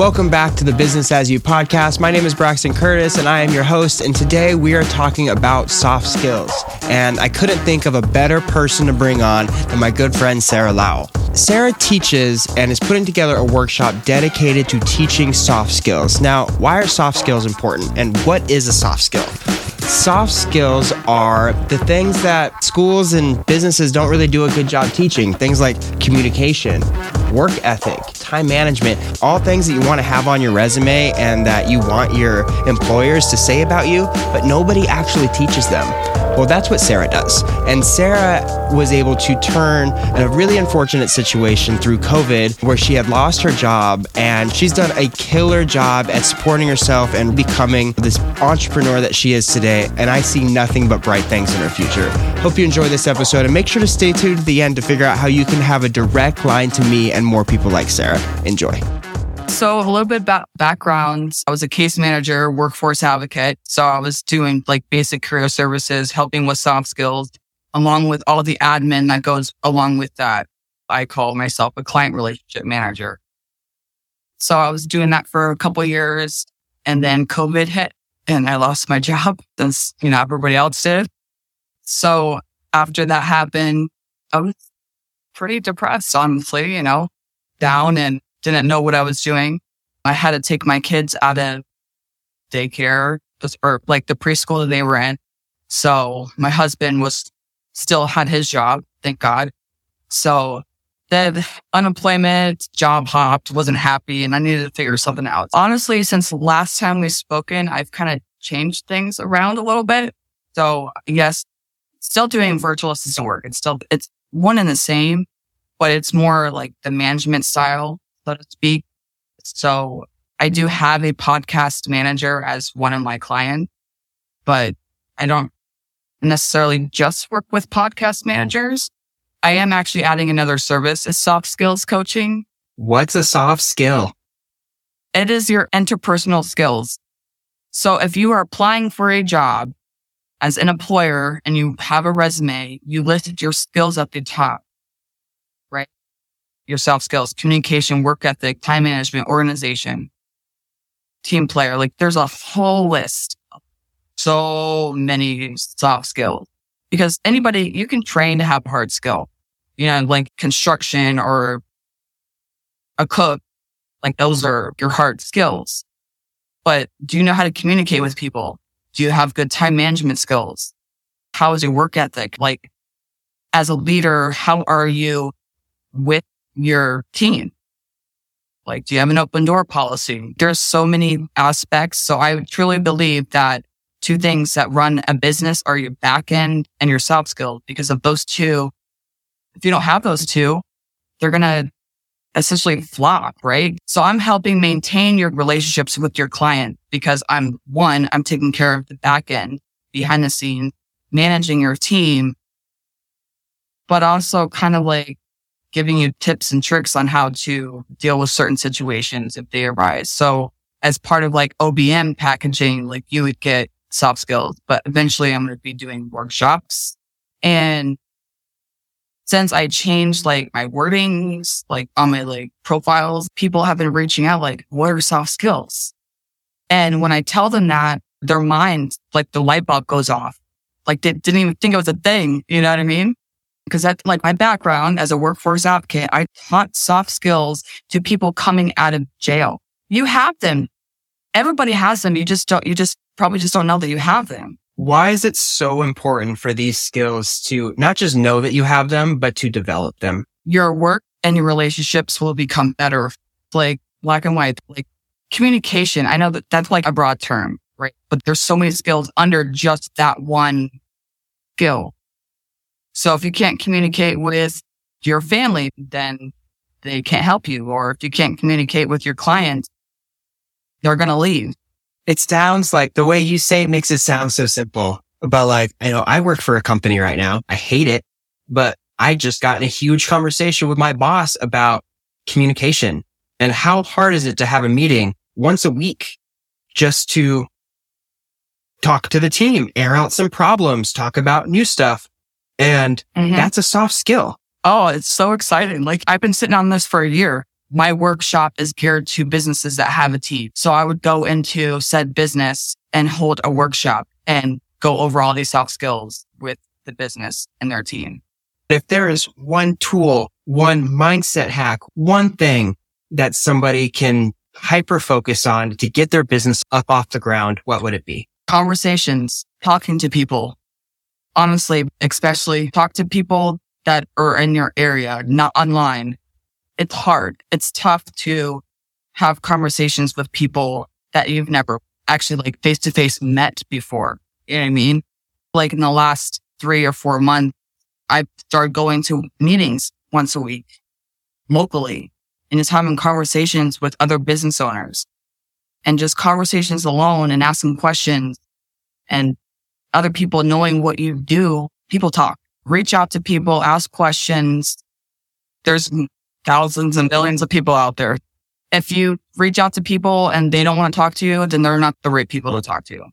Welcome back to the Business as You podcast. My name is Braxton Curtis and I am your host. And today we are talking about soft skills. And I couldn't think of a better person to bring on than my good friend Sara Lowell. Sara teaches and is putting together a workshop dedicated to teaching soft skills. Now, why are soft skills important and what is a soft skill? Soft skills are the things that schools and businesses don't really do a good job teaching. Things like communication, work ethic, time management, all things that you want to have on your resume and that you want your employers to say about you, but nobody actually teaches them. Well, that's what Sara does. And Sara was able to turn a really unfortunate situation through COVID where she had lost her job and she's done a killer job at supporting herself and becoming this entrepreneur that she is today. And I see nothing but bright things in her future. Hope you enjoy this episode and make sure to stay tuned to the end to figure out how you can have a direct line to me and more people like Sara. Enjoy. So a little bit about background. I was a case manager, workforce advocate. So I was doing like basic career services, helping with soft skills, along with all the admin that goes along with that. I call myself a client relationship manager. So I was doing that for a couple years and then COVID hit and I lost my job since, you know, everybody else did. So after that happened, I was pretty depressed, honestly, you know, down and didn't know what I was doing. I had to take my kids out of daycare or like the preschool that they were in. So my husband was still had his job, thank God. So the unemployment, job hopped, wasn't happy, and I needed to figure something out. Honestly, since last time we've spoken, I've kind of changed things around a little bit. So yes, still doing virtual assistant work. It's still, it's one and the same, but it's more like the management style so to speak. So I do have a podcast manager as one of my clients, but I don't necessarily just work with podcast managers. I am actually adding another service, is soft skills coaching. What's a soft skill? It is your interpersonal skills. So if you are applying for a job as an employer and you have a resume, you listed your skills at the top your soft skills, communication, work ethic, time management, organization, team player. Like there's a whole list so many soft skills because anybody you can train to have a hard skill, you know, like construction or a cook. Like those are your hard skills. But do you know how to communicate with people? Do you have good time management skills? How is your work ethic? Like as a leader, how are you with your team? Like, do you have an open door policy? There's so many aspects. So I truly believe that two things that run a business are your back end and your soft skills because of those two. If you don't have those two, they're going to essentially flop, right? So I'm helping maintain your relationships with your client because I'm one, I'm taking care of the back end behind the scenes, managing your team, but also kind of like giving you tips and tricks on how to deal with certain situations if they arise. So as part of like OBM packaging, like you would get soft skills, but eventually I'm going to be doing workshops. And since I changed like my wordings, like on my like profiles, people have been reaching out like, what are soft skills? And when I tell them that, their mind, like the light bulb goes off. Like they didn't even think it was a thing. You know what I mean? Because that's like my background as a workforce advocate. I taught soft skills to people coming out of jail. You have them. Everybody has them. You just don't, you just probably just don't know that you have them. Why is it so important for these skills to not just know that you have them, but to develop them? Your work and your relationships will become better. Like black and white, like communication. I know that that's like a broad term, right? But there's so many skills under just that one skill. So if you can't communicate with your family, then they can't help you. Or if you can't communicate with your client, they're going to leave. It sounds like the way you say it makes it sound so simple. But like, I know I work for a company right now. I hate it, but I just got in a huge conversation with my boss about communication and how hard is it to have a meeting once a week just to talk to the team, air out some problems, talk about new stuff. And mm-hmm. that's a soft skill. Oh, it's so exciting. Like I've been sitting on this for a year. my workshop is geared to businesses that have a team. So I would go into said business and hold a workshop and go over all these soft skills with the business and their team. If there is one tool, one mindset hack, one thing that somebody can hyper focus on to get their business up off the ground, what would it be? Conversations, talking to people. Honestly, especially talk to people that are in your area, not online. It's hard. It's tough to have conversations with people that you've never actually like face to face met before. You know what I mean? Like in the last three or four months, I started going to meetings once a week locally and just having conversations with other business owners and just conversations alone and asking questions and other people knowing what you do. People talk, reach out to people, ask questions. There's thousands and millions of people out there. If you reach out to people and they don't want to talk to you, then they're not the right people to talk to.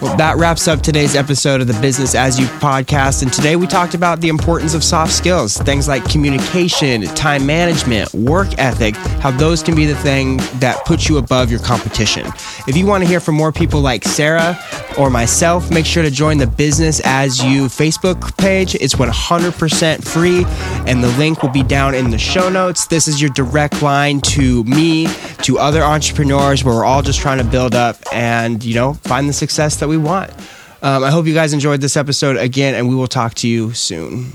Well, that wraps up today's episode of the Business as You podcast. And today we talked about the importance of soft skills, things like communication, time management, work ethic, how those can be the thing that puts you above your competition. If you want to hear from more people like Sara or myself, make sure to join the Business as You Facebook page. It's 100% free, and the link will be down in the show notes. This is your direct line to me, to other entrepreneurs, where we're all just trying to build up and, you know, find the success that we want. Um, I hope you guys enjoyed this episode again, and we will talk to you soon.